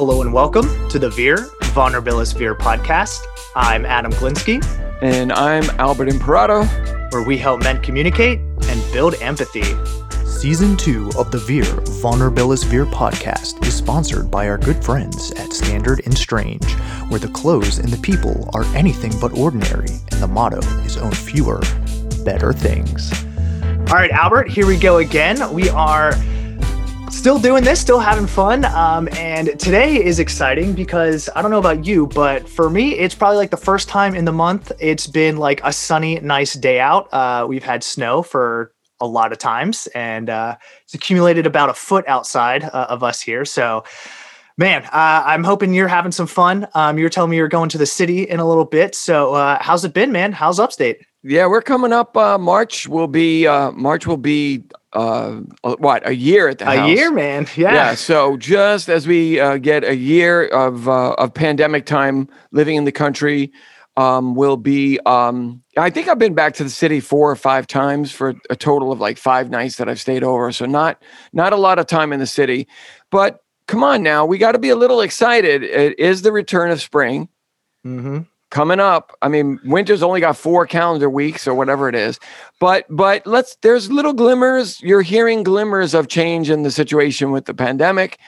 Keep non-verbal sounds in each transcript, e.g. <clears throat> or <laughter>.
Hello and welcome to the Veer, Vulnerabilis Veer podcast. I'm Adam Glinsky. And I'm Albert Imperato. Where we help men communicate and build empathy. Season 2 of the Veer, Vulnerabilis Veer podcast is sponsored by our good friends at Standard and Strange, where the clothes and the people are anything but ordinary, and the motto is own fewer, better things. All right, Albert, here we go again. We are still doing this, still having fun. Um, and today is exciting because I don't know about you, but for me, it's probably like the first time in the month it's been like a sunny, nice day out. Uh, we've had snow for a lot of times, and uh, it's accumulated about a foot outside uh, of us here. So, man, uh, I'm hoping you're having some fun. Um, you're telling me you're going to the city in a little bit. So, uh, how's it been, man? How's upstate? Yeah, we're coming up. Uh, March will be March will be uh what a year at the a house. year man. <laughs> Yeah yeah. so just as we uh, get a year of uh, of pandemic time living in the country um will be um i think i've been back to the city four or five times for a total of like five nights that i've stayed over so not not a lot of time in the city. But come on now we got to be a little excited. It is the return of spring mm-hmm coming up. I mean, winter's only got four calendar weeks or whatever it is. But but let's there's little glimmers. You're hearing glimmers of change in the situation with the pandemic.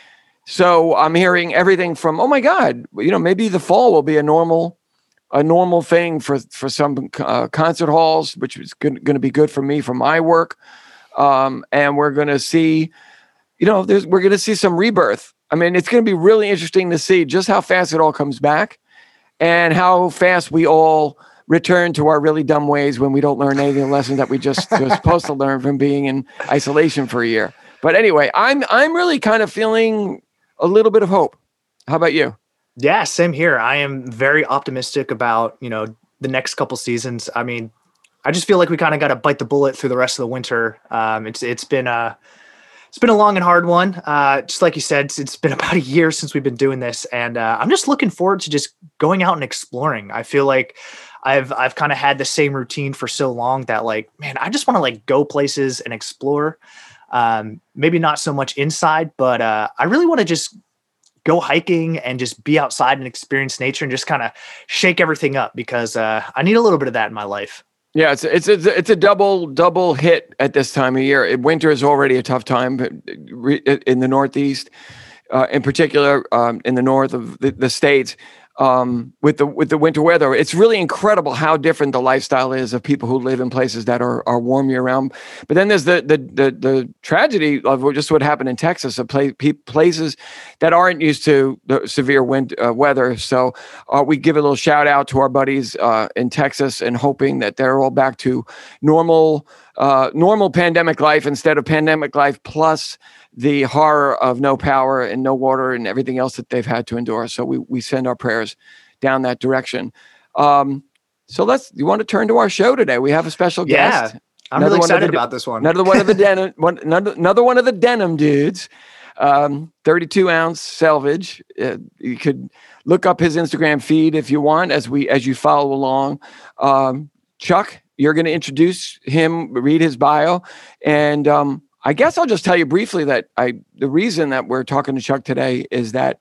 So I'm hearing everything from oh my god, you know, maybe the fall will be a normal a normal thing for for some uh, concert halls, which is going to be good for me for my work. Um, and we're going to see, you know, there's we're going to see some rebirth. I mean, it's going to be really interesting to see just how fast it all comes back and how fast we all return to our really dumb ways when we don't learn any of the lessons that we just were <laughs> supposed to learn from being in isolation for a year. But anyway, I'm I'm really kind of feeling a little bit of hope. How about you? Yeah, same here. I am very optimistic about, you know, the next couple seasons. I mean, I just feel like we kind of got to bite the bullet through the rest of the winter. Um, it's it's been a it's been a long and hard one. Uh, just like you said, it's been <laughs> about a year since we've been doing this, and uh, I'm just looking forward to just going out and exploring. I feel like I've I've kind of had the same routine for so long that like, man, I just want to like go places and explore. Um, maybe not so much inside, but uh, I really want to just go hiking and just be outside and experience nature and just kind of shake everything up because uh, I need a little bit of that in my life. Yeah, it's it's a, it's a double double hit at this time of year. Winter is already a tough time in the Northeast, uh, in particular um, in the north of the, the states um, with the with the winter weather. It's really incredible how different the lifestyle is of people who live in places that are are warm year round. But then there's the the the, the tragedy of just what happened in Texas, of places that aren't used to the severe wind uh, weather. So uh, we give a little shout out to our buddies uh, in Texas and hoping that they're all back to normal uh, normal pandemic life instead of pandemic life plus the horror of no power and no water and everything else that they've had to endure. So we we send our prayers down that direction. Um, so let's. You want to turn to our show today? We have a special guest. Yeah, I'm another really excited the, about this one. Another one of the <laughs> denim. One, another, another one of the denim dudes. Um, 32 ounce selvage. Uh, you could look up his Instagram feed if you want as we as you follow along. Um, Chuck, you're going to introduce him, read his bio, and um, I guess I'll just tell you briefly that I the reason that we're talking to Chuck today is that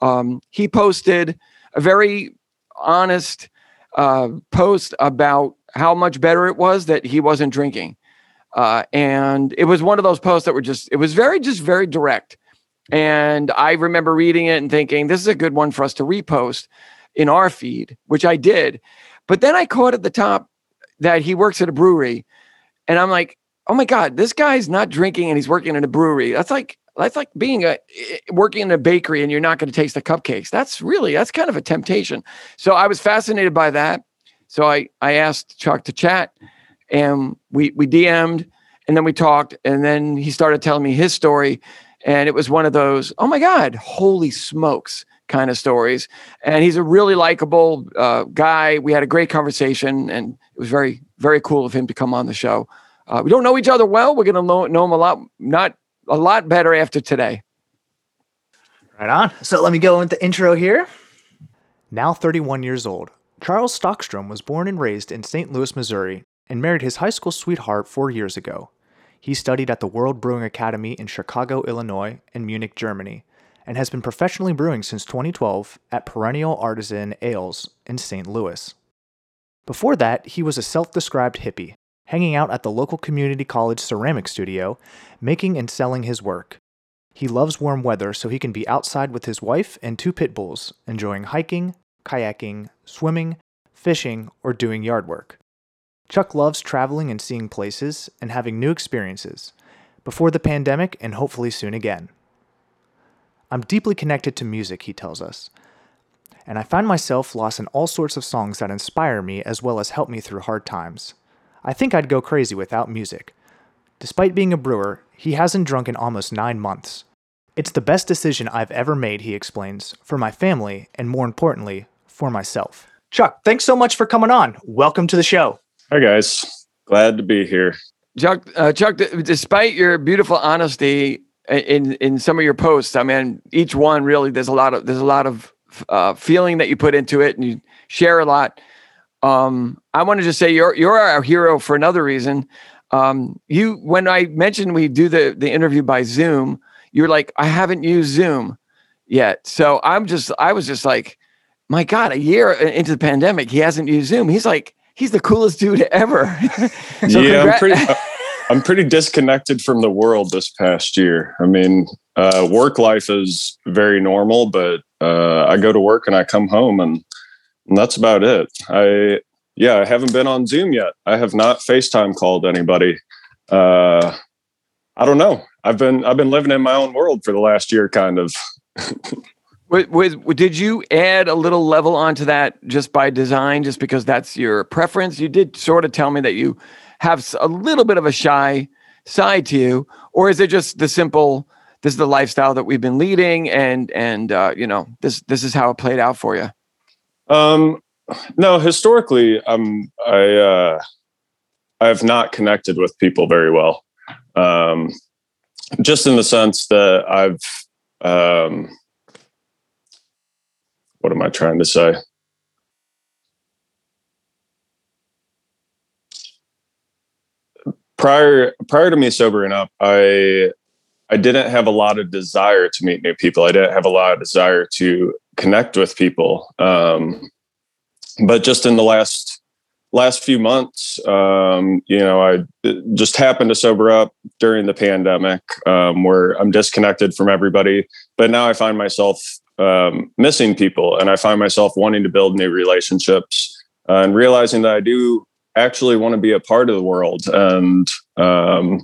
um, he posted a very honest uh, post about how much better it was that he wasn't drinking, uh, and it was one of those posts that were just it was very just very direct, and I remember reading it and thinking this is a good one for us to repost in our feed, which I did, but then I caught at the top that he works at a brewery, and I'm like oh my god, this guy's not drinking and he's working in a brewery. That's like that's like being a working in a bakery and you're not going to taste the cupcakes. That's really that's kind of a temptation. So I was fascinated by that. So I I asked Chuck to chat, and we we DM'd, and then we talked, and then he started telling me his story, and it was one of those oh my god, holy smokes kind of stories. And he's a really likable uh, guy. We had a great conversation, and it was very very cool of him to come on the show. Uh, we don't know each other well. We're going to know, know him a lot, not a lot better after today. Right on. So let me go into the intro here. Now 31 years old, Charles Stockstrom was born and raised in St. Louis, Missouri, and married his high school sweetheart four years ago. He studied at the World Brewing Academy in Chicago, Illinois, and Munich, Germany. and has been professionally brewing since 2012 at Perennial Artisan Ales in St. Louis. Before that, he was a self described hippie, hanging out at the local community college ceramic studio, making and selling his work. He loves warm weather so he can be outside with his wife and two pit bulls, enjoying hiking, kayaking, swimming, fishing, or doing yard work. Chuck loves traveling and seeing places and having new experiences, before the pandemic and hopefully soon again. I'm deeply connected to music, he tells us, and I find myself lost in all sorts of songs that inspire me as well as help me through hard times. I think I'd go crazy without music. Despite being a brewer, he hasn't drunk in almost nine months. It's the best decision I've ever made, he explains, for my family, and more importantly, for myself. Chuck, thanks so much for coming on. Welcome to the show. Hi, guys. Glad to be here. Chuck, uh, Chuck, despite your beautiful honesty in in some of your posts, I mean, each one really there's a lot of there's a lot of uh, feeling that you put into it, and you share a lot. Um, I want to just say you're you're our hero for another reason. Um, you when I mentioned we do the the interview by Zoom, you're like, I haven't used Zoom yet. So I'm just I was just like, my God, a year into the pandemic, he hasn't used Zoom. He's like, he's the coolest dude ever. <laughs> so yeah, I'm pretty, I'm pretty disconnected from the world this past year. I mean, uh, work life is very normal, but uh, I go to work and I come home and, and that's about it. I yeah, I haven't been on Zoom yet. I have not FaceTime called anybody. Uh, I don't know. I've been I've been living in my own world for the last year, kind of. <laughs> with, with, did you add a little level onto that just by design, just because that's your preference? You did sort of tell me that you have a little bit of a shy side to you, or is it just the simple? This is the lifestyle that we've been leading, and and uh, you know this this is how it played out for you. Um, no, historically, um, I uh, I have not connected with people very well. Um, just in the sense that I've um, what am I trying to say? Prior prior to me sobering up, I I didn't have a lot of desire to meet new people. I didn't have a lot of desire to connect with people. Um, but just in the last last few months, um, you know, I just happened to sober up during the pandemic, um, where I'm disconnected from everybody. But now I find myself um, missing people, and I find myself wanting to build new relationships, uh, and realizing that I do actually want to be a part of the world. And um,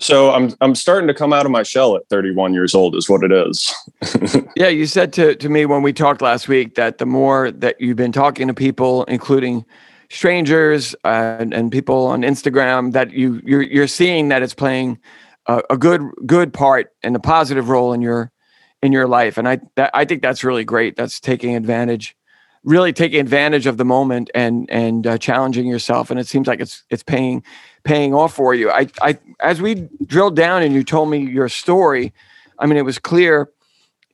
so I'm I'm starting to come out of my shell at 31 years old is what it is. <laughs> yeah, you said to to me when we talked last week that the more that you've been talking to people, including strangers uh, and, and people on Instagram, that you you're you're seeing that it's playing a, a good good part and a positive role in your in your life. And I that, I think that's really great. That's taking advantage really taking advantage of the moment and and uh, challenging yourself and it seems like it's it's paying paying off for you. I i as we drilled down and you told me your story i mean it was clear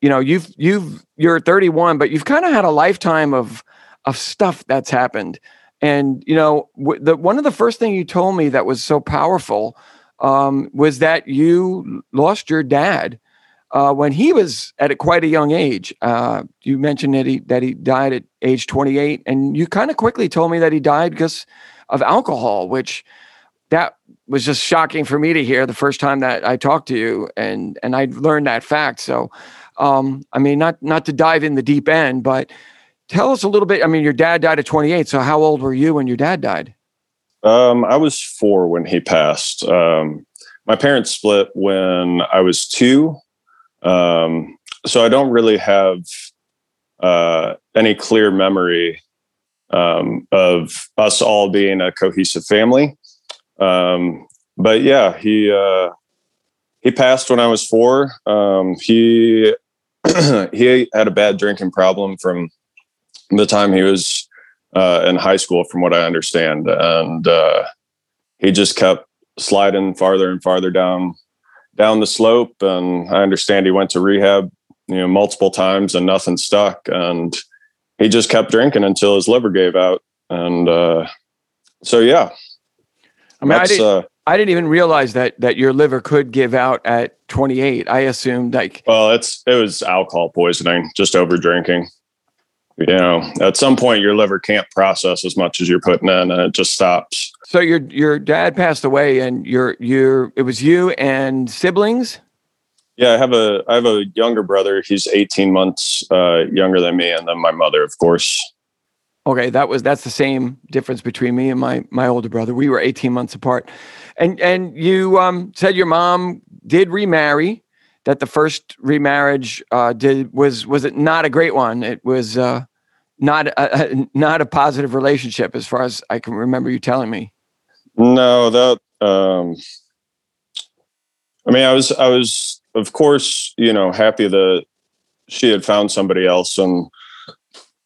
you know you've you've you're 31 but you've kind of had a lifetime of of stuff that's happened. And you know w- the one of the first thing you told me that was so powerful um, was that you lost your dad uh, when he was at a, quite a young age. Uh, you mentioned that he that he died at age 28, and you kind of quickly told me that he died because of alcohol, which that was just shocking for me to hear the first time that I talked to you, and and I learned that fact. So, um, I mean, not not to dive in the deep end, but tell us a little bit. I mean, your dad died at 28, so how old were you when your dad died? Um, I was four when he passed. Um, my parents split when I was two, um, so I don't really have uh, any clear memory um, of us all being a cohesive family. Um, but yeah, he uh, he passed when I was four. Um, he <clears throat> he had a bad drinking problem from the time he was uh, in high school, from what I understand, and uh, he just kept sliding farther and farther down down the slope. And I understand he went to rehab, you know, multiple times and nothing stuck. And he just kept drinking until his liver gave out. And uh, so, yeah. I mean, I didn't, uh, I didn't even realize that that your liver could give out at 28. I assumed like Well, it's it was alcohol poisoning, just over drinking. You know, at some point your liver can't process as much as you're putting in, and it just stops. so. Your your dad passed away, and your your it was you and siblings. Yeah, I have a I have a younger brother. He's 18 months uh, younger than me, and then my mother, of course. Okay, that was that's the same difference between me and my my older brother. We were 18 months apart. And and you um, said your mom did remarry. That the first remarriage uh, did was was it not a great one? It was uh, not a, not a positive relationship, as far as I can remember you telling me. No, that um I mean I was I was of course, you know, happy that she had found somebody else and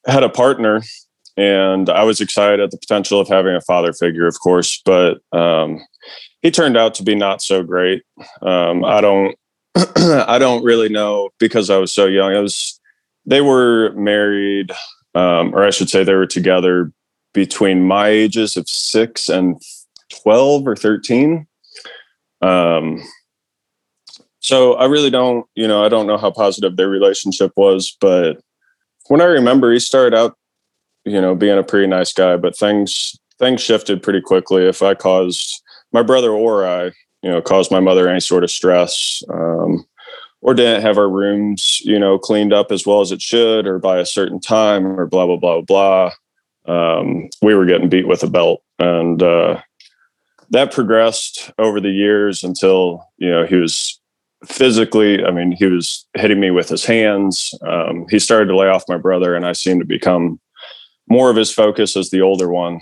had a partner and I was excited at the potential of having a father figure, of course, but um he turned out to be not so great. Um I don't <clears throat> I don't really know because I was so young. I was they were married um or I should say they were together between my ages of 6 and 12 or 13 um so i really don't you know i don't know how positive their relationship was but when i remember he started out you know being a pretty nice guy but things things shifted pretty quickly. If i caused my brother or i you know caused my mother any sort of stress um or didn't have our rooms you know cleaned up as well as it should or by a certain time or blah blah blah blah. Um we were getting beat with a belt and uh that progressed over the years until you know he was physically i mean he was hitting me with his hands. Um, he started to lay off my brother and i seemed to become more of his focus as the older one.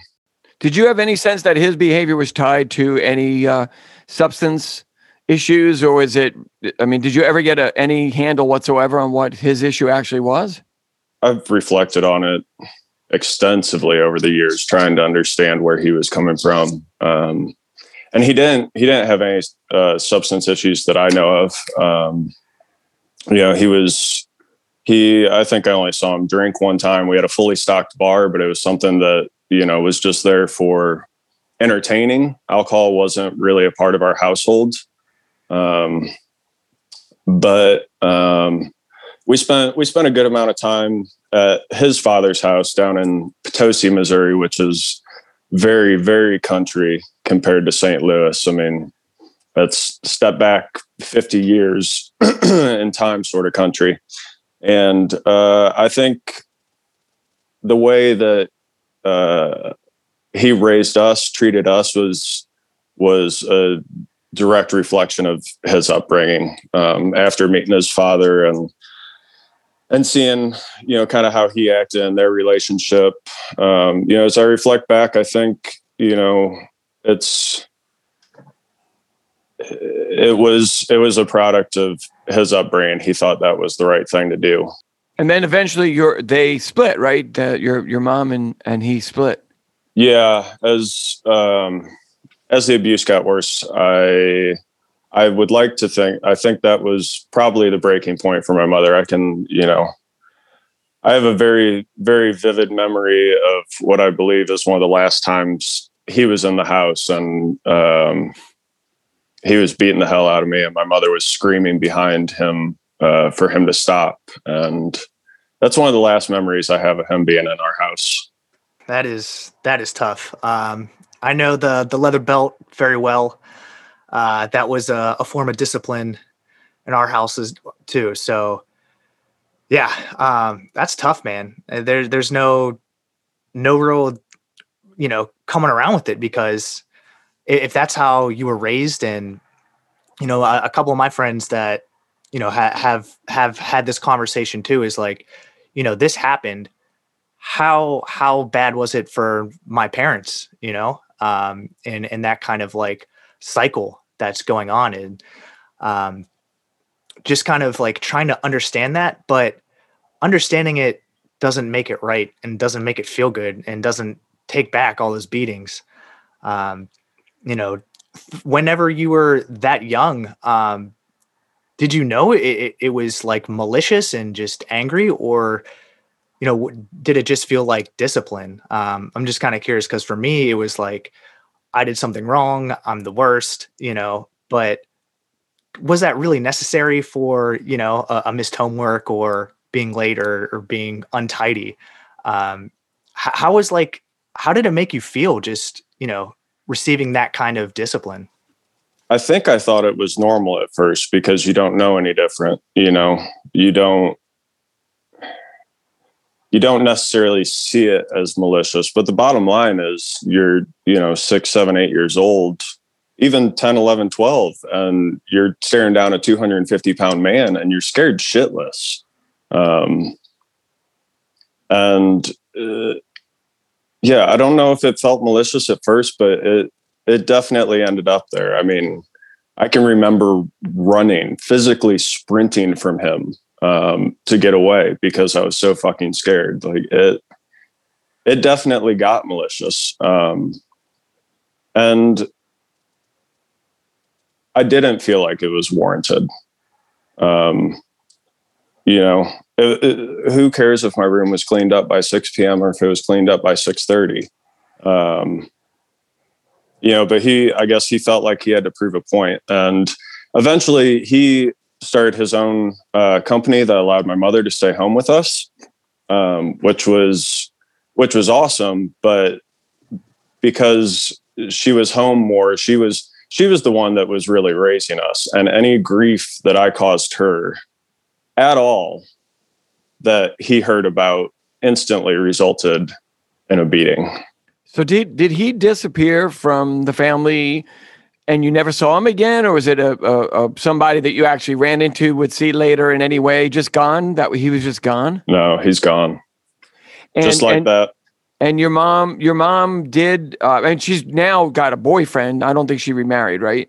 Did you have any sense that his behavior was tied to any uh, substance issues, or is it? I mean, did you ever get a, any handle whatsoever on what his issue actually was? i've reflected on it extensively over the years trying to understand where he was coming from um, and he didn't he didn't have any uh, substance issues that i know of um, you know he was he i think i only saw him drink one time we had a fully stocked bar but it was something that you know was just there for entertaining alcohol wasn't really a part of our household um, but um, we spent we spent a good amount of time at his father's house down in Potosi, Missouri, which is very very country compared to St. Louis. I mean, that's step back 50 years <clears throat> in time sort of country. And uh, I think the way that uh, he raised us, treated us was was a direct reflection of his upbringing. Um, after meeting his father and and seeing you know kind of how he acted in their relationship, um, you know, as I reflect back, I think you know it's it was it was a product of his upbringing. He thought that was the right thing to do. And then eventually, your they split, right? The, your your mom and and he split. Yeah, as um, as the abuse got worse, I I would like to think I think that was probably the breaking point for my mother. I can, you know, I have a very very vivid memory of what I believe is one of the last times he was in the house and um, he was beating the hell out of me and my mother was screaming behind him uh, for him to stop and that's one of the last memories I have of him being in our house. That is that is tough. Um, I know the the leather belt very well. Uh, that was a, a, form of discipline in our houses too. So, yeah, um, that's tough, man. There, there's no no real, you know, coming around with it because if that's how you were raised, and you know, a, a couple of my friends that you know ha- have have had this conversation too is like, you know, this happened how how bad was it for my parents you know um and and that kind of like cycle that's going on and um just kind of like trying to understand that but understanding it doesn't make it right and doesn't make it feel good and doesn't take back all those beatings. Um you know whenever you were that young um did you know it, it, it was like malicious and just angry or you know, did it just feel like discipline? Um, I'm just kind of curious because for me, it was like I did something wrong. I'm the worst, you know, but was that really necessary for, you know, a, a missed homework or being late or, or being untidy? Um, how, how was like, how did it make you feel just, you know, receiving that kind of discipline? I think I thought it was normal at first because you don't know any different. You know, you don't you don't necessarily see it as malicious but the bottom line is you're you know six seven eight years old even 10 11 12 and you're staring down a 250 pound man and you're scared shitless. Um, and uh, yeah i don't know if it felt malicious at first but it it definitely ended up there. I mean i can remember running physically sprinting from him um, to get away because I was so fucking scared. Like it, it definitely got malicious. Um, and I didn't feel like it was warranted. Um, you know, it, it, who cares if my room was cleaned up by 6 p.m. or if it was cleaned up by 6:30? Um, you know, but he, I guess, he felt like he had to prove a point, and eventually he started his own uh, company that allowed my mother to stay home with us, um, which was which was awesome. But because she was home more, she was she was the one that was really raising us, and any grief that I caused her at all that he heard about instantly resulted in a beating. So did did he disappear from the family and you never saw him again, or was it a, a, a, somebody that you actually ran into would see later in any way? Just gone? That he was just gone? No, he's gone. And, just like and, that. And your mom, your mom did, uh, and she's now got a boyfriend. I don't think she remarried, right?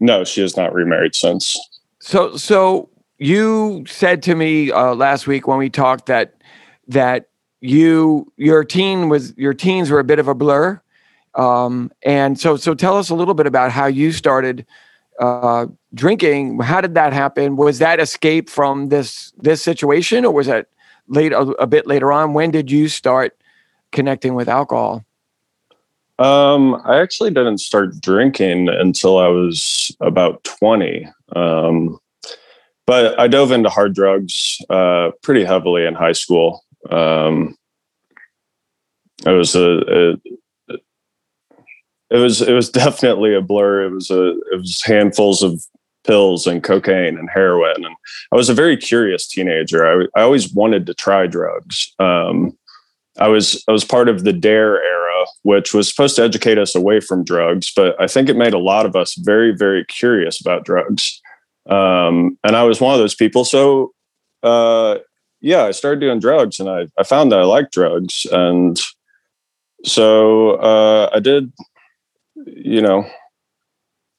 No, she has not remarried since. So, so you said to me uh, last week when we talked that that you your teen was your teens were a bit of a blur um, and so, so tell us a little bit about how you started uh, drinking. How did that happen? Was that escape from this this situation, or was that late a, a bit later on? When did you start connecting with alcohol? Um, I actually didn't start drinking until I was about twenty. Um, but I dove into hard drugs uh, pretty heavily in high school. Um, it was a, a it was it was <laughs> definitely a blur. It was a it was handfuls of pills and cocaine and heroin, and I was a very curious teenager. I I always wanted to try drugs. Um, I was I was part of the DARE era, which was supposed to educate us away from drugs, but I think it made a lot of us very very curious about drugs. Um, and I was one of those people. So uh, yeah, I started doing drugs, and I I found that I liked drugs, and so uh, I did you know,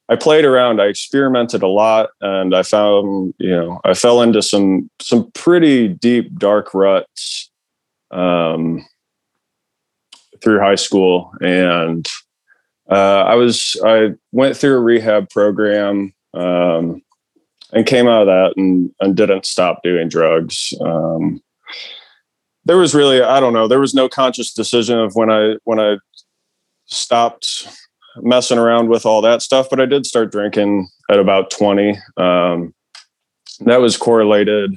I played around, I experimented a lot, and I found, you know, I fell into some some pretty deep, dark ruts um, through high school, and uh, I was I went through a rehab program um, and came out of that and and didn't stop doing drugs. Um, there was really I don't know there was no conscious decision of when I when I stopped messing around with all that stuff, but I did start drinking at about 20. Um, that was correlated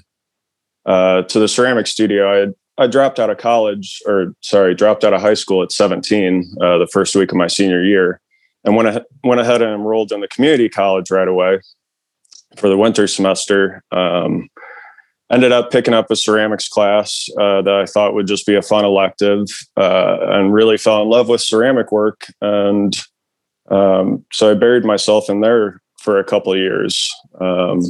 uh, to the ceramic studio. I had, I dropped out of college, or sorry, dropped out of high school at 17, uh, the first week of my senior year, and went went ahead and enrolled in the community college right away for the winter semester. Um, ended up picking up a ceramics class uh, that I thought would just be a fun elective, uh, and really fell in love with ceramic work and um, so I buried myself in there for a couple of years, um,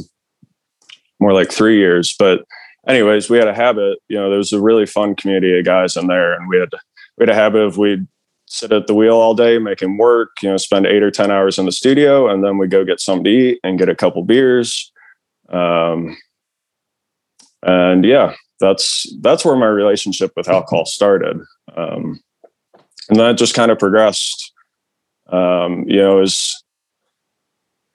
more like three years. But anyways, we had a habit, you know, there was a really fun community of guys in there and we had, we had a habit of we'd sit at the wheel all day, making work, you know, spend eight or 10 hours in the studio and then we go get something to eat and get a couple beers. Um, and yeah, that's, that's where my relationship with alcohol started. Um, and that just kind of progressed um, you know, as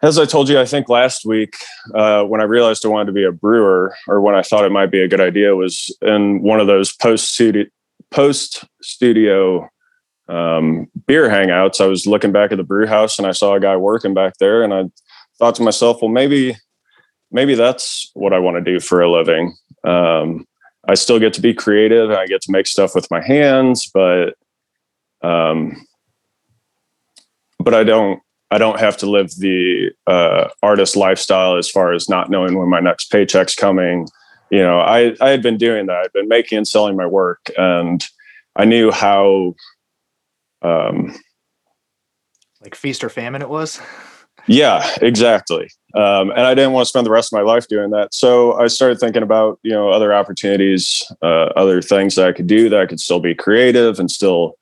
as I told you, I think last week uh, when I realized I wanted to be a brewer, or when I thought it might be a good idea, was in one of those post studio post studio um, beer hangouts. I was looking back at the brew house and I saw a guy working back there, and I thought to myself, well, maybe maybe that's what I want to do for a living. Um, I still get to be creative. I get to make stuff with my hands, but um, but I don't I don't have to live the uh, artist lifestyle as far as not knowing when my next paycheck's coming. You know, I I had been doing that. I'd been making and selling my work, and I knew how um, like feast or famine it was. Yeah, exactly. Um, and I didn't want to spend the rest of my life doing that. So I started thinking about, you know, other opportunities, uh, other things that I could do that I could still be creative and still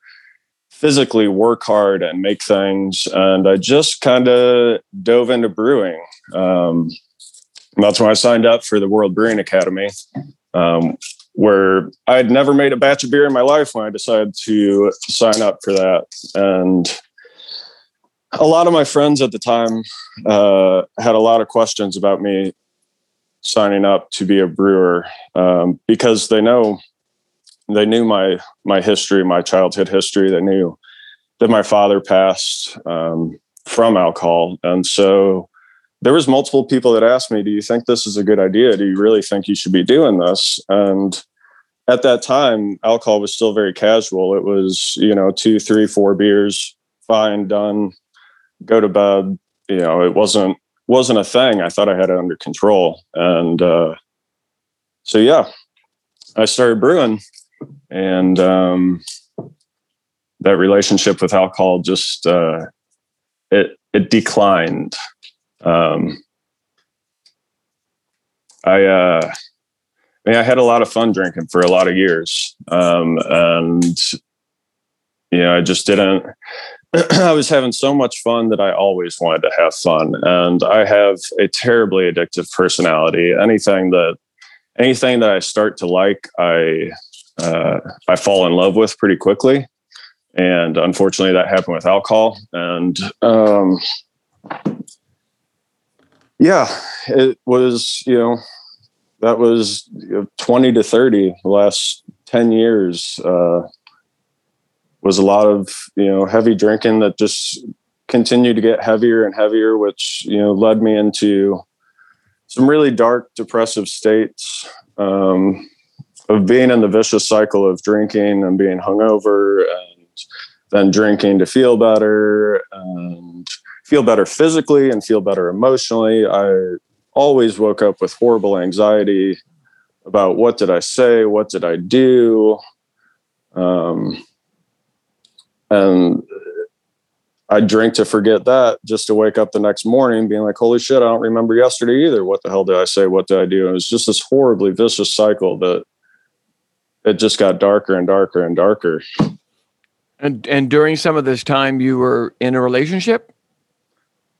physically work hard and make things. And I just kind of dove into brewing. Um, that's when I signed up for the World Brewing Academy, um, where I had never made a batch of beer in my life when I decided to sign up for that. And a lot of my friends at the time uh, had a lot of questions about me signing up to be a brewer um, because they know they knew my my history, my childhood history. They knew that my father passed um, from alcohol, and so there was multiple people that asked me, "Do you think this is a good idea? Do you really think you should be doing this?" And at that time, alcohol was still very casual. It was you know two, three, four beers, fine, done go to bed. You know, it wasn't wasn't a thing. I thought I had it under control, and uh, so yeah, I started brewing, and um, that relationship with alcohol just uh, it it declined. Um, I uh, I mean, I had a lot of fun drinking for a lot of years, um, and you know, I just didn't. <clears throat> I was having so much fun that I always wanted to have fun. And I have a terribly addictive personality. Anything that anything that I start to like, I uh, I fall in love with pretty quickly. And unfortunately, that happened with alcohol. And um, yeah, it was you know that was twenty to thirty the last ten years. Uh, was a lot of you know heavy drinking that just continued to get heavier and heavier, which you know led me into some really dark, depressive states um, of being in the vicious cycle of drinking and being hungover, and then drinking to feel better and feel better physically and feel better emotionally. I always woke up with horrible anxiety about what did I say, what did I do. Um, and I drink to forget that just to wake up the next morning being like, holy shit, I don't remember yesterday either. What the hell did I say? What did I do? And it was just this horribly vicious cycle that it just got darker and darker and darker. And and during some of this time you were in a relationship?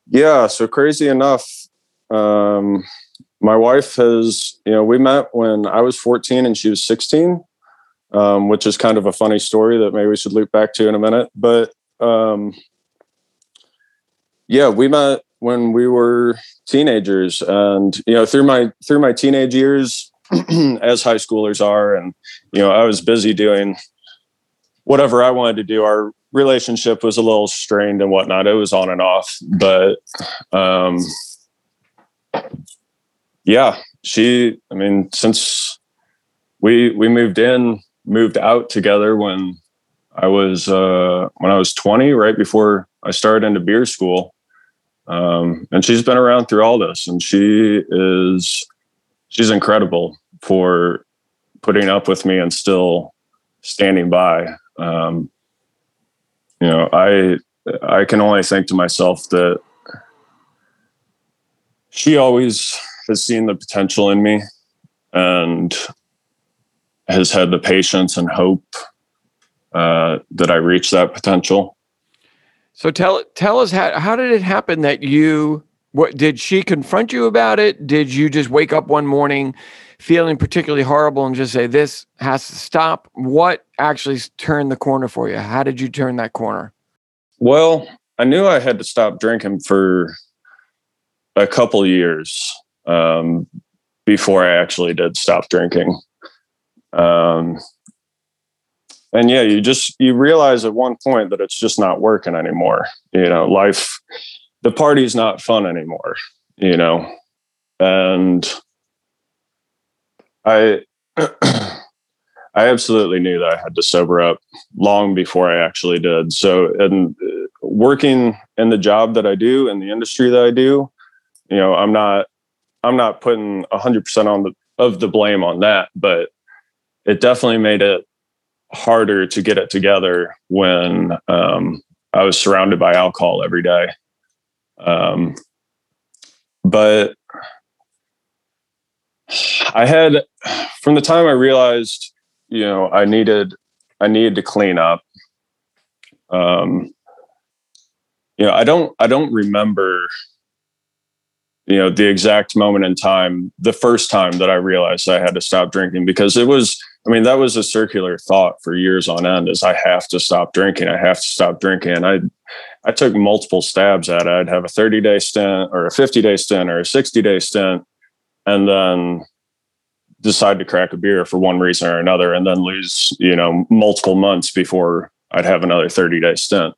Yeah. So crazy enough, um, my wife has, you know, we met when I was 14 and she was 16 um, which is kind of a funny story that maybe we should loop back to in a minute. But um, yeah, we met when we were teenagers, and you know, through my through my teenage years, <clears throat> as high schoolers are, and you know, I was busy doing whatever I wanted to do. Our relationship was a little strained and whatnot. It was on and off, but um, yeah, she. I mean, since we we moved in moved out together when I was uh, when I was 20, right before I started into beer school. Um, and she's been around through all this, and she is she's incredible for putting up with me and still standing by. Um, you know, I I can only think to myself that she always has seen the potential in me, and has had the patience and hope uh, that I reach that potential. So tell tell us how how did it happen that you what did she confront you about it? Did you just wake up one morning feeling particularly horrible and just say this has to stop? What actually turned the corner for you? How did you turn that corner? Well, I knew I had to stop drinking for a couple years um, before I actually did stop drinking. Um, and yeah, you just you realize at one point that it's just not working anymore. You know, life, the party's not fun anymore. You know, and I. <clears throat> I absolutely knew that I had to sober up long before I actually did. So, and uh, working in the job that I do in the industry that I do, you know, I'm not, I'm not putting a hundred percent on the, of the blame on that, but it definitely made it harder to get it together when um, I was surrounded by alcohol every day. Um, but I had, from the time I realized, you know, I needed, I needed to clean up. Um, you know, I don't, I don't remember, you know, the exact moment in time, the first time that I realized I had to stop drinking because it was, I mean, that was a circular thought for years on end is I have to stop drinking. I have to stop drinking. And I, I took multiple stabs at it. I'd have a 30 day stint or a 50 day stint or a 60 day stint. And then decide to crack a beer for one reason or another and then lose, you know, multiple months before I'd have another 30 day stint.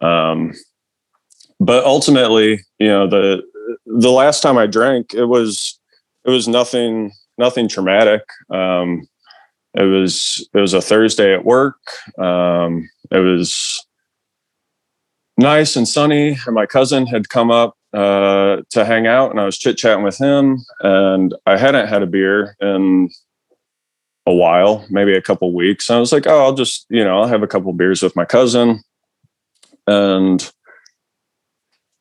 Um, but ultimately, you know, the, the last time I drank, it was, it was nothing, nothing traumatic. Um, it was it was a Thursday at work. Um, it was nice and sunny, and my cousin had come up uh, to hang out, and I was chit chatting with him. And I hadn't had a beer in a while, maybe a couple weeks. And I was like, oh, I'll just you know I'll have a couple beers with my cousin, and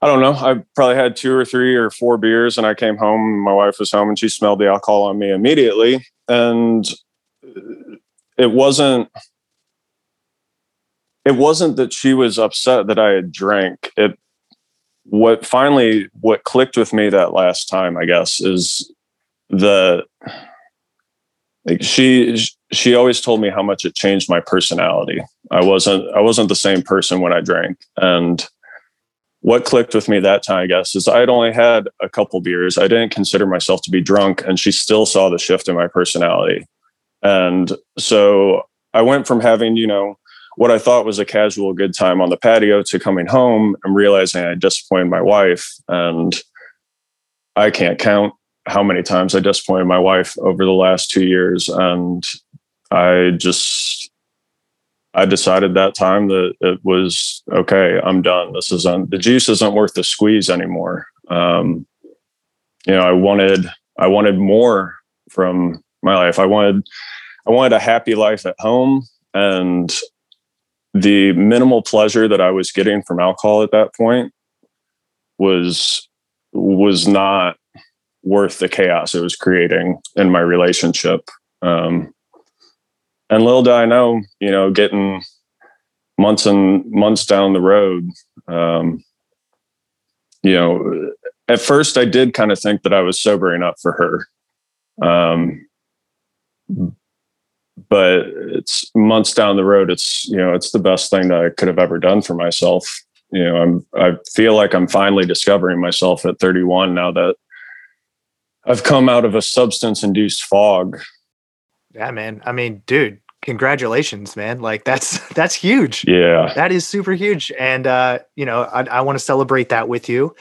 I don't know. I probably had two or three or four beers, and I came home. My wife was home, and she smelled the alcohol on me immediately. And it wasn't it wasn't that she was upset that I had drank. It what finally what clicked with me that last time, I guess, is the like she she always told me how much it changed my personality. I wasn't I wasn't the same person when I drank. And what clicked with me that time, I guess, is I'd only had a couple beers. I didn't consider myself to be drunk, and she still saw the shift in my personality. And so I went from having, you know, what I thought was a casual good time on the patio to coming home and realizing I disappointed my wife. And I can't count how many times I disappointed my wife over the last two years. And I just, I decided that time that it was okay, I'm done. This isn't, the juice isn't worth the squeeze anymore. Um, you know, I wanted, I wanted more from my life. I wanted I wanted a happy life at home and the minimal pleasure that I was getting from alcohol at that point was was not worth the chaos it was creating in my relationship. Um, and little did I know, you know, getting months and months down the road, um, you know, at first I did kind of think that I was sobering up for her. Um, but it's months down the road it's you know it's the best thing that i could have ever done for myself. You know i'm i feel like i'm finally discovering myself at 31 now that i've come out of a substance induced fog. Yeah man. I mean dude congratulations man. Like that's <laughs> that's huge. Yeah. That is super huge. And uh you know i, I want to celebrate that with you.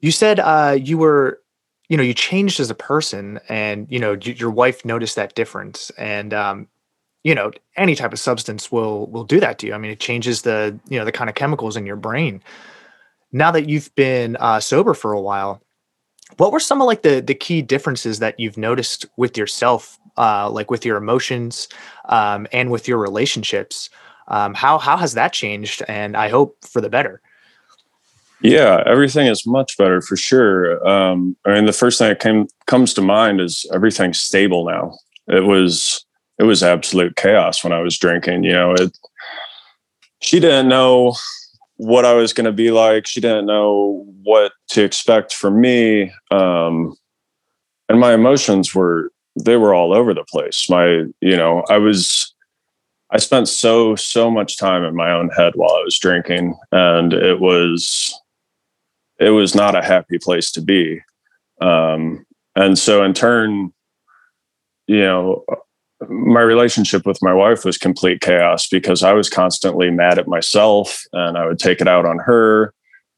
You said uh you were you know you changed as a person and you know your wife noticed that difference. And um you know any type of substance will will do that to you. I mean it changes the you know the kind of chemicals in your brain. Now that you've been uh, sober for a while what were some of like the the key differences that you've noticed with yourself uh, like with your emotions um, and with your relationships? Um, how how has that changed? And i hope for the better. Yeah everything is much better for sure. Um, i mean the first thing that came comes to mind is everything's stable now. It was it was absolute chaos when I was drinking. You know, it. She didn't know what I was going to be like. She didn't know what to expect from me, um, and my emotions were they were all over the place. My, you know, I was. I spent so so much time in my own head while I was drinking, and it was it was not a happy place to be. Um, and so in turn, you know, my relationship with my wife was complete chaos because I was constantly mad at myself and I would take it out on her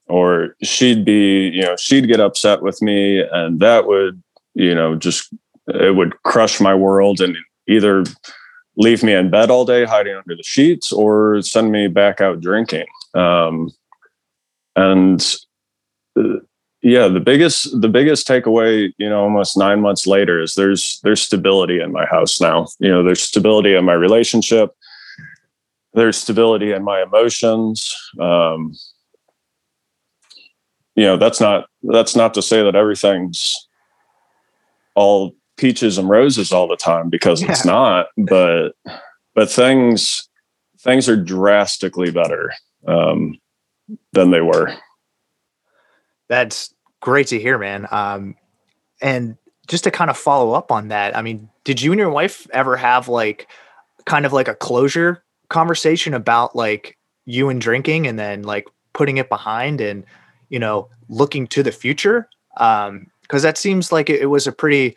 or she'd be, you know, she'd get upset with me and that would, you know, just it would crush my world and either leave me in bed all day hiding under the sheets or send me back out drinking. Um, and uh, yeah the biggest the biggest takeaway you know almost nine months later is there's there's stability in my house now. You know there's stability in my relationship. There's stability in my emotions. Um you know that's not that's not to say that everything's all peaches and roses all the time because yeah. it's not but but things things are drastically better um than they were. That's great to hear, man. Um, and just to kind of follow up on that, I mean, did you and your wife ever have like kind of like a closure conversation about like you and drinking and then like putting it behind and, you know, looking to the future? Um, because that seems like it, it was a pretty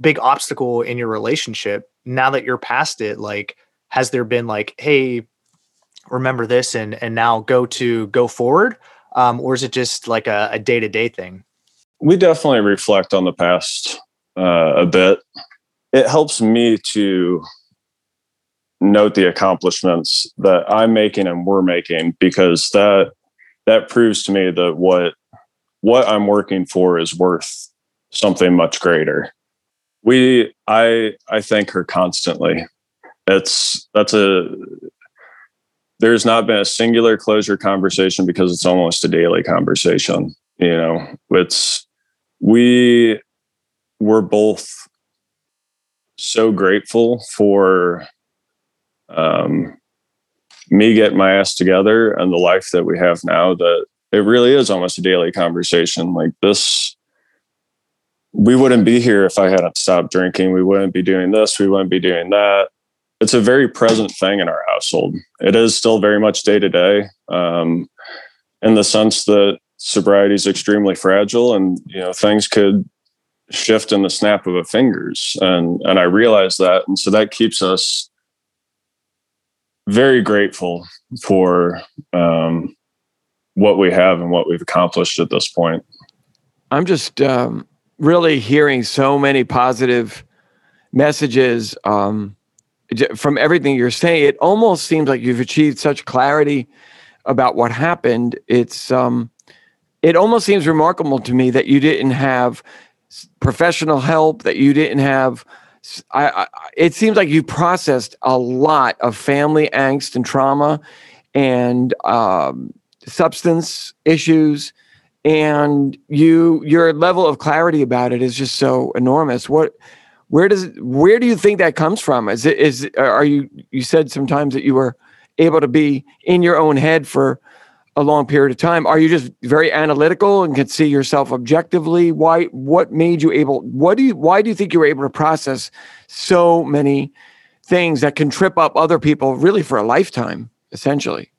big obstacle in your relationship. Now that you're past it, like, has there been like, hey, remember this and and now go to go forward? Um, or is it just like a day to day thing? We definitely reflect on the past uh, a bit. It helps me to note the accomplishments that I'm making and we're making because that that proves to me that what what I'm working for is worth something much greater. We I I thank her constantly. It's that's a there's not been a singular closure conversation because it's almost a daily conversation. You know, it's we we're both so grateful for um, me getting my ass together and the life that we have now that it really is almost a daily conversation. Like this we wouldn't be here if i hadn't stopped drinking. We wouldn't be doing this. We wouldn't be doing that it's a very present thing in our household. It is still very much day to day, um, in the sense that sobriety is extremely fragile, and you know things could shift in the snap of a fingers, and and I realize that, and so that keeps us very grateful for um, what we have and what we've accomplished at this point. I'm just um, really hearing so many positive messages. Um, from everything you're saying, it almost seems like you've achieved such clarity about what happened. It's um, it almost seems remarkable to me that you didn't have professional help, that you didn't have. I, I, it seems like you processed a lot of family angst and trauma, and um, substance issues, and you your level of clarity about it is just so enormous. What where does where do you think that comes from? Is it is are you you said sometimes that you were able to be in your own head for a long period of time? Are you just very analytical and can see yourself objectively? Why what made you able what do you why do you think you were able to process so many things that can trip up other people really for a lifetime, essentially?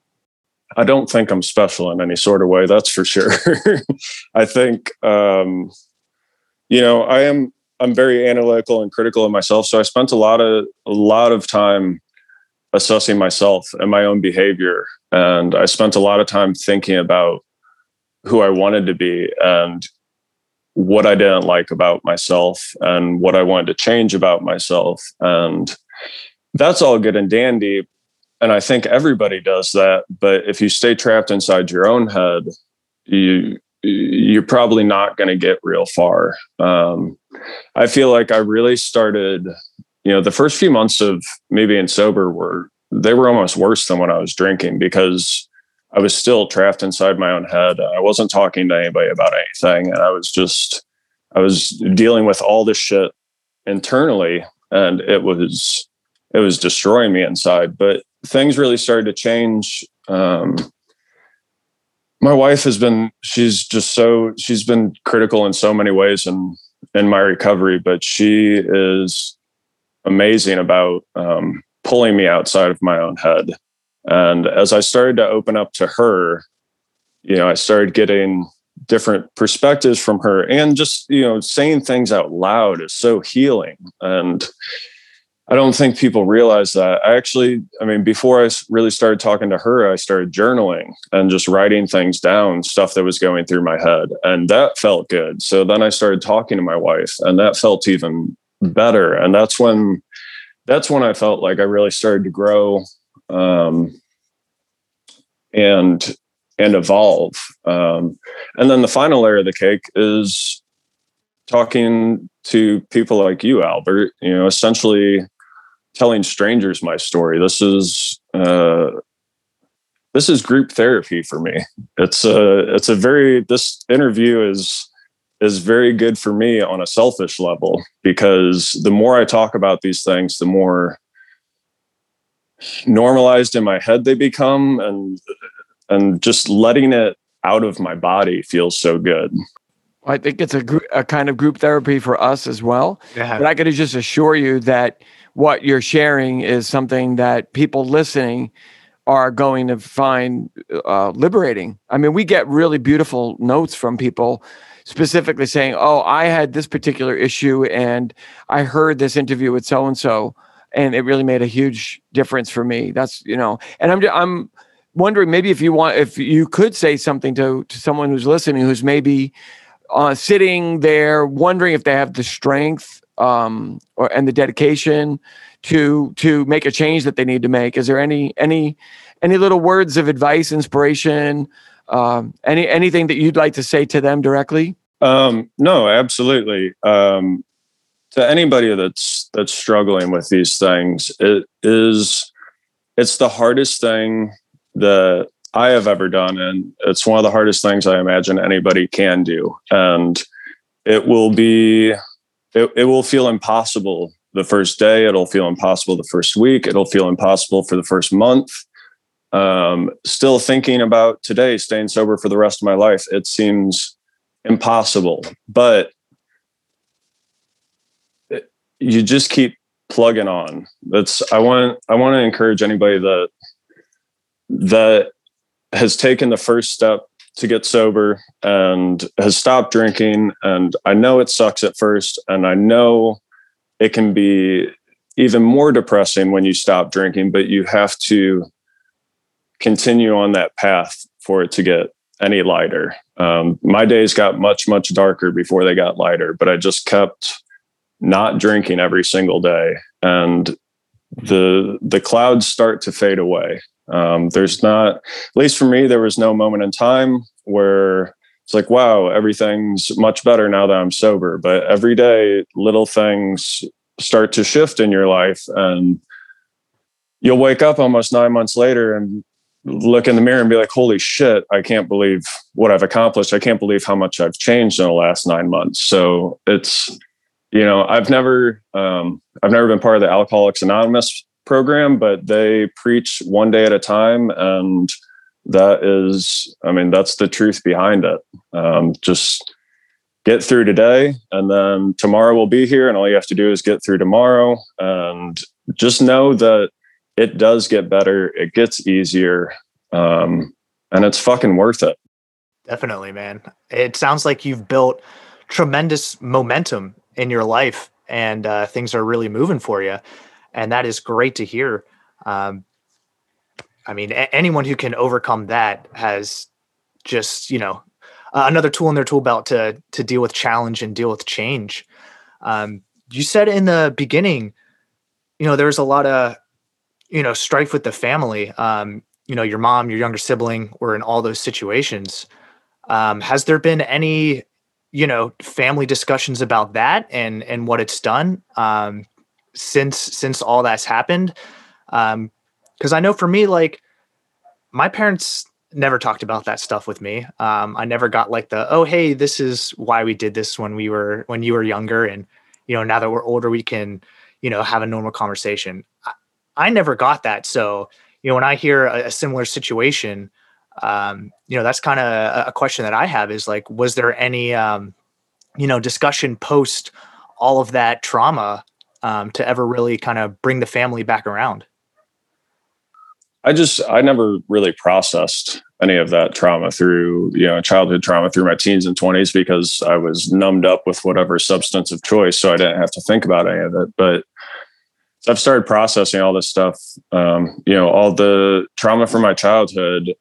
I don't think I'm special in any sort of way, that's for sure. <laughs> I think um, you know, I am I'm very analytical and critical of myself. So I spent a lot of a lot of time assessing myself and my own behavior. And I spent a lot of time thinking about who I wanted to be and what I didn't like about myself and what I wanted to change about myself. And that's all good and dandy. And I think everybody does that. But if you stay trapped inside your own head, you you're probably not going to get real far. Um, I feel like I really started, you know, the first few months of me being sober were they were almost worse than when I was drinking because I was still trapped inside my own head. I wasn't talking to anybody about anything, and I was just I was dealing with all this shit internally, and it was it was destroying me inside. But things really started to change. Um, my wife has been she's just so she's been critical in so many ways in in my recovery but she is amazing about um, pulling me outside of my own head. And as i started to open up to her you know i started getting different perspectives from her and just you know saying things out loud is so healing. And I don't think people realize that. I actually, I mean, before I really started talking to her, I started journaling and just writing things down, stuff that was going through my head. And that felt good. So then I started talking to my wife, and that felt even better. And that's when, that's when I felt like I really started to grow um, and and evolve. Um, and then the final layer of the cake is talking to people like you, Albert. You know, essentially telling strangers my story. This is uh, this is group therapy for me. It's a it's a very this interview is is very good for me on a selfish level because the more I talk about these things, the more normalized in my head they become and and just letting it out of my body feels so good. I think it's a, a kind of group therapy for us as well. Yeah. But I could just assure you that what you're sharing is something that people listening are going to find uh, liberating. I mean, we get really beautiful notes from people specifically saying, "Oh, I had this particular issue, and I heard this interview with so and so, and it really made a huge difference for me." That's you know, and I'm I'm wondering maybe if you want if you could say something to to someone who's listening who's maybe uh, sitting there wondering if they have the strength um, or and the dedication to to make a change that they need to make. Is there any any any little words of advice, inspiration, um, any anything that you'd like to say to them directly? Um, no, absolutely. Um, to anybody that's that's struggling with these things, it is it's the hardest thing that I have ever done, and it's one of the hardest things I imagine anybody can do. And it will be it, it will feel impossible the first day. It'll feel impossible the first week. It'll feel impossible for the first month. Um, still thinking about today, staying sober for the rest of my life. It seems impossible, but you just keep plugging on. That's I want. I want to encourage anybody that that has taken the first step to get sober and has stopped drinking. And I know it sucks at first, and I know it can be even more depressing when you stop drinking, but you have to continue on that path for it to get any lighter. Um, my days got much, much darker before they got lighter, but I just kept not drinking every single day. And the the clouds start to fade away um, there's not, at least for me, there was no moment in time where it's like, wow, everything's much better now that I'm sober. But every day, little things start to shift in your life, and you'll wake up almost nine months later and look in the mirror and be like, holy shit, I can't believe what I've accomplished. I can't believe how much I've changed in the last nine months. So it's, you know, I've never, um, I've never been part of the Alcoholics Anonymous program, but they preach one day at a time. And that is, I mean, that's the truth behind it. Um, just get through today, and then tomorrow will be here. And all you have to do is get through tomorrow. And just know that it does get better, it gets easier. Um, and it's fucking worth it. Definitely, man. It sounds like you've built tremendous momentum in your life and uh, things are really moving for you and that is great to hear. Um, I mean, a- anyone who can overcome that has just you know uh, another tool in their tool belt to to deal with challenge and deal with change. Um, you said in the beginning, you know, there's a lot of you know strife with the family. Um, you know, your mom, your younger sibling were in all those situations. Um, has there been any you know family discussions about that and and what it's done um, since since all that's happened. Um because i know for me like my parents never talked about that stuff with me. Um i never got like the oh hey this is why we did this when we were when you were younger and you know now that we're older we can you know have a normal conversation. I, I never got that. So you know when i hear a, a similar situation um you know that's kind of a question that i have is like was there any um you know discussion post all of that trauma um, to ever really kind of bring the family back around? I just I never really processed any of that trauma through you know childhood trauma through my teens and 20s because I was numbed up with whatever substance of choice so I didn't have to think about any of it but I've started processing all this stuff. Um, you know, all the trauma from my childhood.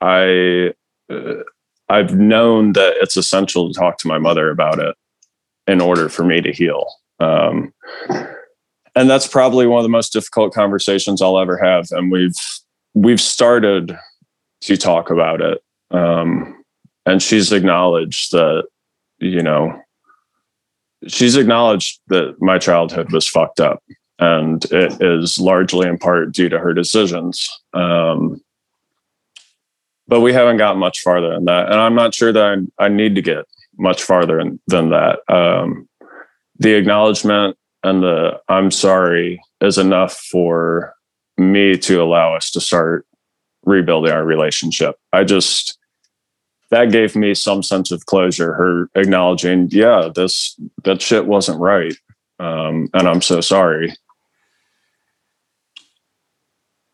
I uh, I've known that it's essential to talk to my mother about it in order for me to heal. Um, and that's probably one of the most difficult conversations I'll ever have. And we've we've started to talk about it. Um, and she's acknowledged that, you know, she's acknowledged that my childhood was fucked up and it is largely in part due to her decisions. Um, but we haven't gotten much farther than that, and I'm not sure that I, I need to get much farther in, than that. Um, the acknowledgement and the "I'm sorry" is enough for me to allow us to start rebuilding our relationship. I just that gave me some sense of closure. Her acknowledging, yeah, this that shit wasn't right, um, and I'm so sorry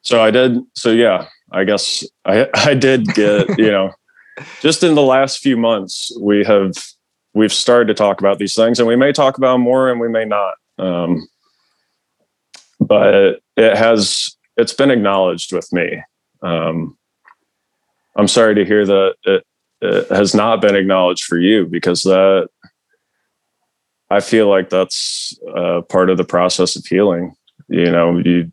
so I did. So yeah, I guess I <laughs> I did get you know, <laughs> just in the last few months we have we've started to talk about these things, and we may talk about more, and we may not. Um, but it has it's been acknowledged with me. Um, I'm sorry to hear that it, it has not been acknowledged for you because that I feel like that's uh, part of the process of healing. You know, you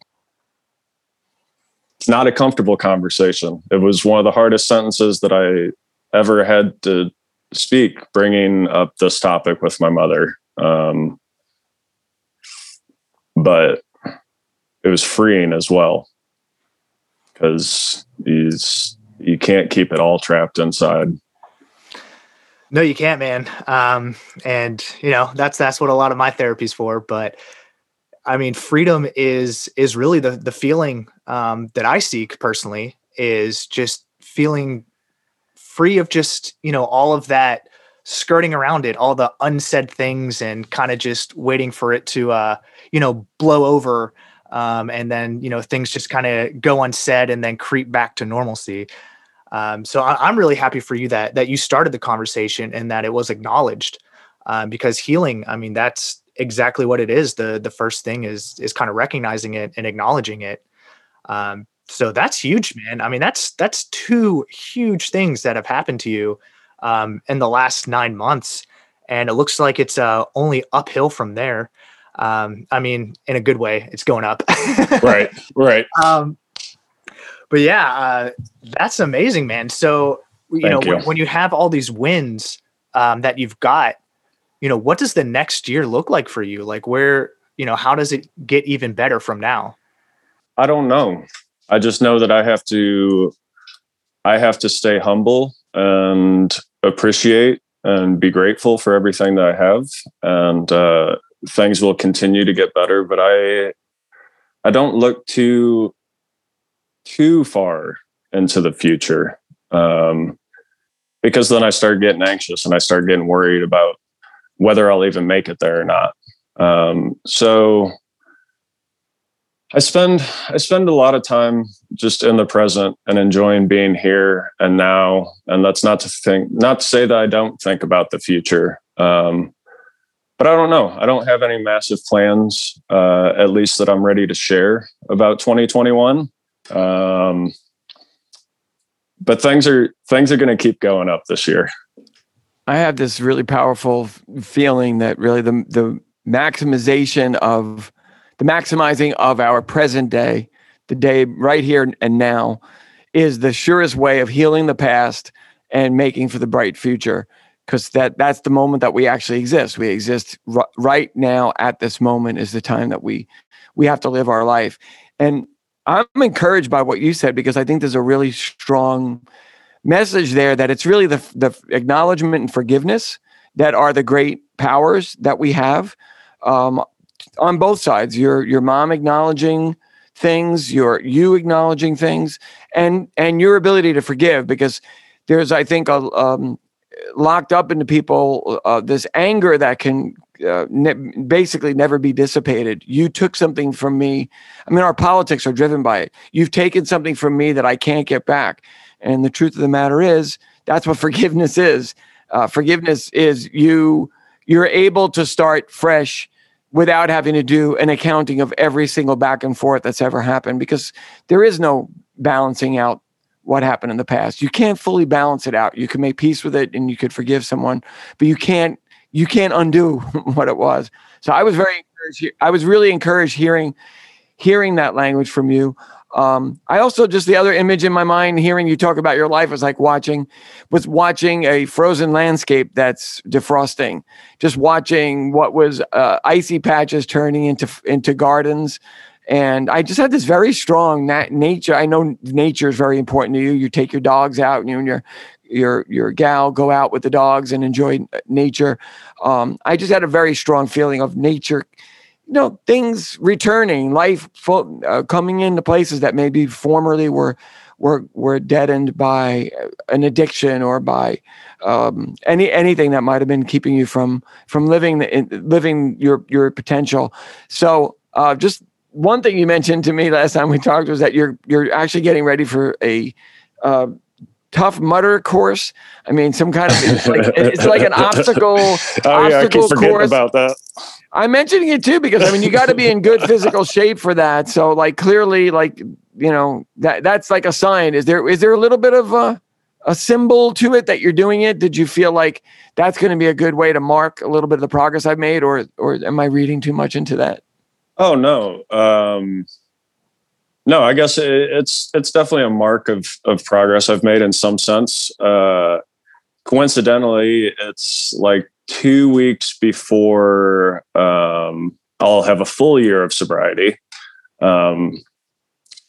it's not a comfortable conversation. It was one of the hardest sentences that I ever had to speak, bringing up this topic with my mother. Um, but it was freeing as well because you can't keep it all trapped inside. No, you can't, man. Um, and you know that's that's what a lot of my therapy's for. But I mean, freedom is is really the the feeling um, that I seek personally is just feeling free of just you know all of that skirting around it, all the unsaid things, and kind of just waiting for it to uh, you know blow over, um, and then you know things just kind of go unsaid and then creep back to normalcy. Um, so I, am really happy for you that that you started the conversation and that it was acknowledged, um, because healing, I mean, that's exactly what it is. The the first thing is is kind of recognizing it and acknowledging it. Um, so that's huge, man. I mean, that's that's two huge things that have happened to you um, in the last nine months, and it looks like it's uh, only uphill from there. Um, I mean, in a good way, it's going up. right, <laughs> right. Um, but yeah, uh, that's amazing, man. So you Thank know, you. When, when, you have all these wins um, that you've got, you know, what does the next year look like for you? Like where, you know, how does it get even better from now? I don't know. I just know that I have to I have to stay humble and appreciate and be grateful for everything that I have and uh, things will continue to get better but I I don't look too too far into the future um, because then I start getting anxious and I start getting worried about whether I'll even make it there or not. Um, so I spend I spend a lot of time just in the present and enjoying being here and now. And that's not to think, not to say that I don't think about the future. Um, but I don't know. I don't have any massive plans, uh, at least that I'm ready to share about 2021. Um, but things are things are going to keep going up this year. I have this really powerful feeling that really the the maximization of the maximizing of our present day, the day right here and now, is the surest way of healing the past and making for the bright future. Because that that's the moment that we actually exist. We exist r- right now at this moment is the time that we we have to live our life. And I'm encouraged by what you said because I think there's a really strong message there that it's really the, the acknowledgement and forgiveness that are the great powers that we have um, on both sides. Your your mom acknowledging things, your you acknowledging things, and and your ability to forgive because there's I think a um, locked up into people uh, this anger that can uh, ne- basically never be dissipated. You took something from me. I mean, our politics are driven by it. You've taken something from me that I can't get back. And the truth of the matter is, that's what <laughs> forgiveness is. Uh, forgiveness is you you're able to start fresh without having to do an accounting of every single back and forth that's ever happened because there is no balancing out what happened in the past. You can't fully balance it out. You can make peace with it and you could forgive someone, but you can't you can't undo <laughs> what it was. So I was very encouraged. I was really encouraged hearing hearing that language from you. Um, I also just the other image in my mind, hearing you talk about your life was like watching, was watching a frozen landscape that's defrosting, just watching what was uh, icy patches turning into into gardens, and I just had this very strong nat- nature. I know nature is very important to you. You take your dogs out, and you and your your your gal go out with the dogs and enjoy nature. Um, I just had a very strong feeling of nature you know things returning life uh, coming into places that maybe formerly were were were deadened by an addiction or by um, any anything that might have been keeping you from from living the, living your your potential. So uh, just one thing you mentioned to me last time we talked was that you're you're actually getting ready for a uh, tough mudder course. I mean, some kind of it's <laughs> like, it's like an obstacle oh, obstacle yeah, I keep course. about that. I'm mentioning it too because I mean you got to be in good <laughs> physical shape for that. So like clearly, like you know that that's like a sign. Is there is there a little bit of a a symbol to it that you're doing it? Did you feel like that's going to be a good way to mark a little bit of the progress I've made, or or am I reading too much into that? Oh no, um, no. I guess it's it's definitely a mark of of progress I've made in some sense. Uh, coincidentally, it's like two weeks before um, I'll have a full year of sobriety. Um,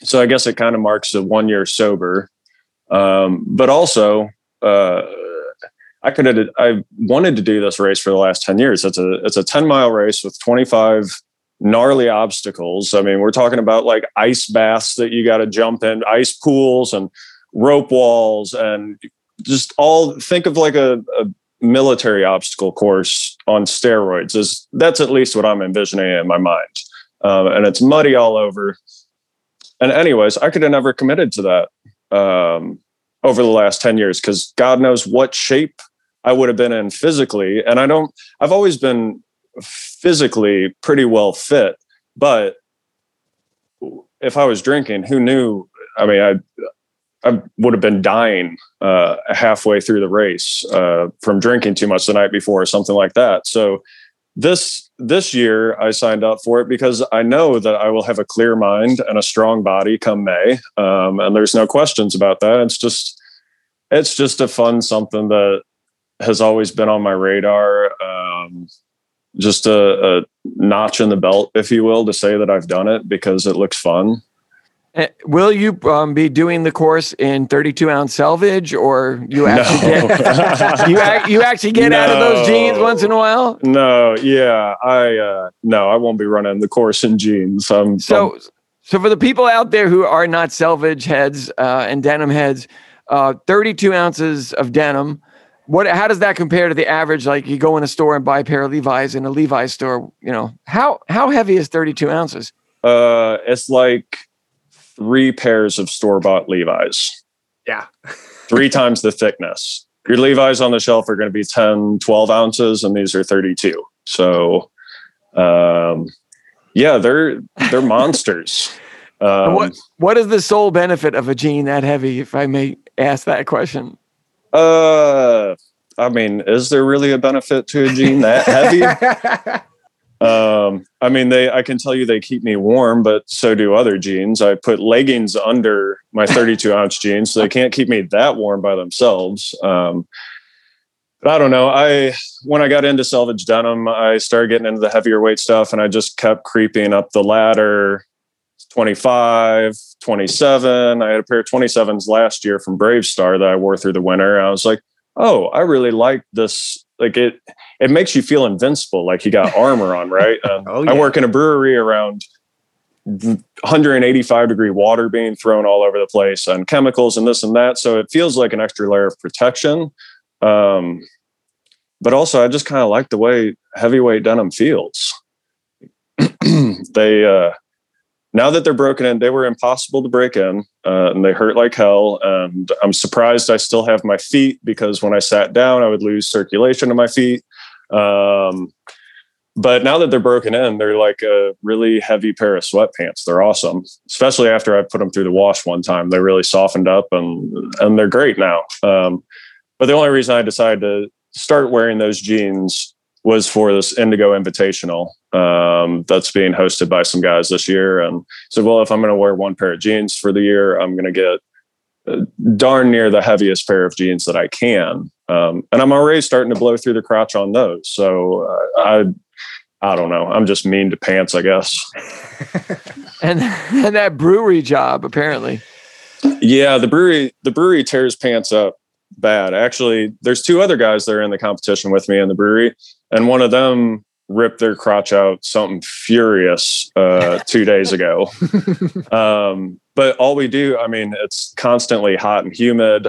so I guess it kind of marks a one year sober. Um, but also, uh, I could I wanted to do this race for the last 10 years. It's a, it's a 10 mile race with 25 gnarly obstacles. I mean, we're talking about like ice baths that you got to jump in, ice pools and rope walls and just all think of like a, a military obstacle course on steroids is that's at least what i'm envisioning in my mind. Um, and it's muddy all over. And anyways i could have never committed to that um, over the last 10 years because god knows what shape i would have been in physically. And i don't i've always been physically pretty well fit but if i was drinking who knew i mean i I would have been dying uh, halfway through the race uh, from drinking too much the night before or something like that. So this this year I signed up for it because I know that I will have a clear mind and a strong body come May, um, and there's no questions about that. It's just it's just a fun something that has always been on my radar. Um, just a, a notch in the belt, if you will, to say that I've done it because it looks fun. Uh, will you um, be doing the course in 32 ounce selvage, or you <laughs> actually no. get <laughs> you, you actually get no. out of those jeans once in a while? No, yeah, I uh, no, I won't be running the course in jeans. Um, so, so for the people out there who are not selvage heads uh, and denim heads, uh, 32 ounces of denim. What? How does that compare to the average? Like you go in a store and buy a pair of Levi's in a Levi's store. You know how how heavy is 32 ounces? Uh, it's like three pairs of store bought Levi's. Yeah. <laughs> three times the thickness. Your Levi's on the shelf are going to be 10, 12 ounces, and these are 32. So, um, yeah, they're they're <laughs> monsters. Um, what what is the sole benefit of a jean that heavy, if I may ask that question? Uh, I mean, is there really a benefit to a jean that heavy? <laughs> Um, I mean, they I can tell you they keep me warm, but so do other jeans. I put leggings under my 32 <laughs> ounce jeans, so they can't keep me that warm by themselves. Um, but I don't know. I when I got into selvage denim, I started getting into the heavier weight stuff, and I just kept creeping up the ladder. 25, 27. I had a pair of 27s last year from Brave Star that I wore through the winter. I was like, oh, I really like this like it it makes you feel invincible like you got <laughs> armor on right uh, oh, yeah. i work in a brewery around 185 degree water being thrown all over the place and chemicals and this and that so it feels like an extra layer of protection um, but also i just kind of like the way heavyweight denim feels <clears throat> they uh, now that they're broken in, they were impossible to break in uh, and they hurt like hell. And I'm surprised I still have my feet because when I sat down, I would lose circulation in my feet. Um, but now that they're broken in, they're like a really heavy pair of sweatpants. They're awesome, especially after I put them through the wash one time. They really softened up and and they're great now. Um, but the only reason I decided to start wearing those jeans was for this Indigo Invitational um, that's being hosted by some guys this year. And said, well, if I'm going to wear one pair of jeans for the year, I'm going to get uh, darn near the heaviest pair of jeans that I can. Um, and I'm already starting to blow through the crotch on those. So uh, I I don't know. I'm just mean to pants, I guess. <laughs> and and that brewery job apparently. Yeah, the brewery the brewery tears pants up bad. Actually, there's two other guys that are in the competition with me in the brewery, and one of them ripped their crotch out something furious uh, <laughs> two days ago. <laughs> um, but all we do, I mean, it's constantly hot and humid.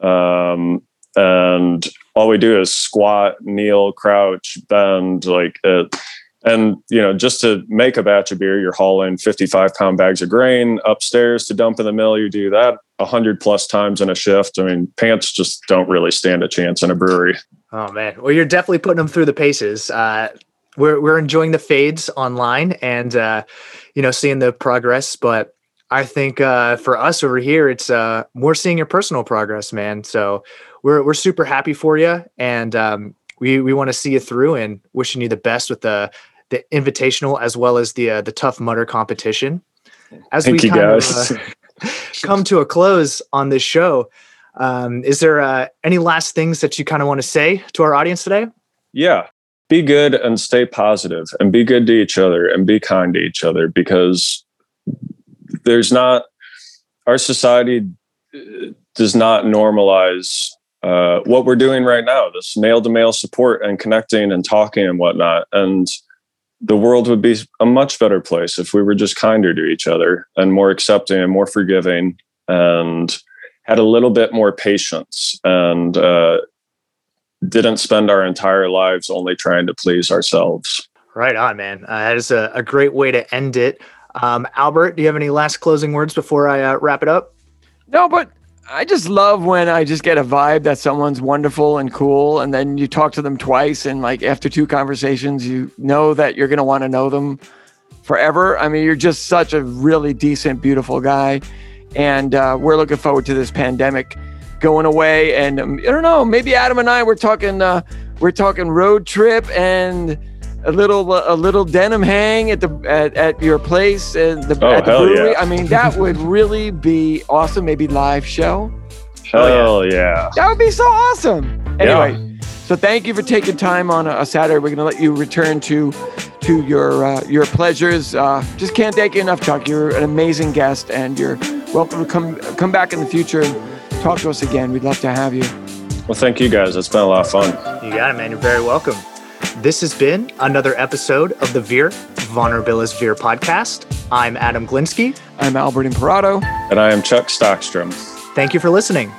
Um, and all we do is squat, kneel, crouch, bend, like it. And you know, just to make a batch of beer, you're hauling 55 pound bags of grain upstairs to dump in the mill. You do that a hundred plus times in a shift. I mean, pants just don't really stand a chance in a brewery. Oh man, well, you're definitely putting them through the paces. Uh, we're we're enjoying the fades online and uh, you know seeing the progress, but I think uh, for us over here, it's uh, more seeing your personal progress, man. So we're we're super happy for you, and um, we we want to see you through, and wishing you the best with the the invitational as well as the uh, the Tough Mudder competition. As Thank we kind of uh, come to a close on this show, um, is there uh, any last things that you kind of want to say to our audience today? Yeah, be good and stay positive, and be good to each other, and be kind to each other because there's not our society uh, does not normalize uh, what we're doing right now this male to male support and connecting and talking and whatnot. And the world would be a much better place if we were just kinder to each other and more accepting and more forgiving and had a little bit more patience and uh, didn't spend our entire lives only trying to please ourselves. Right on man. Uh, that is a, a, great way to end it. Um, albert do you have any last closing words before i uh, wrap it up? No but I just love when I just get a vibe that someone's wonderful and cool, and then you talk to them twice, and like after two conversations, you know that you're gonna want to know them forever. I mean, you're just such a really decent, beautiful guy, and uh, we're looking forward to this pandemic going away. And um, I don't know, maybe Adam and I we're talking, uh, we're talking road trip and a little a little denim hang at the at, at your place and the, oh, at the brewery. Yeah. I mean, that would <laughs> really be awesome. Maybe live show. Hell yeah. yeah. That would be so awesome. Anyway, yeah. so thank you for taking time on a, a Saturday. We're gonna let you return to to your uh, your pleasures. Uh, just can't thank you enough, Chuck. You're an amazing guest, and you're welcome to come come back in the future and talk to us again. We'd love to have you. Well, thank you guys. It's been a lot of fun. You got it, man. You're very welcome. This has been another episode of the Veer Vulnerabilis Veer podcast. I'm Adam Glinsky. I'm Albert Imperato. And I am Chuck Stockstrom. Thank you for listening.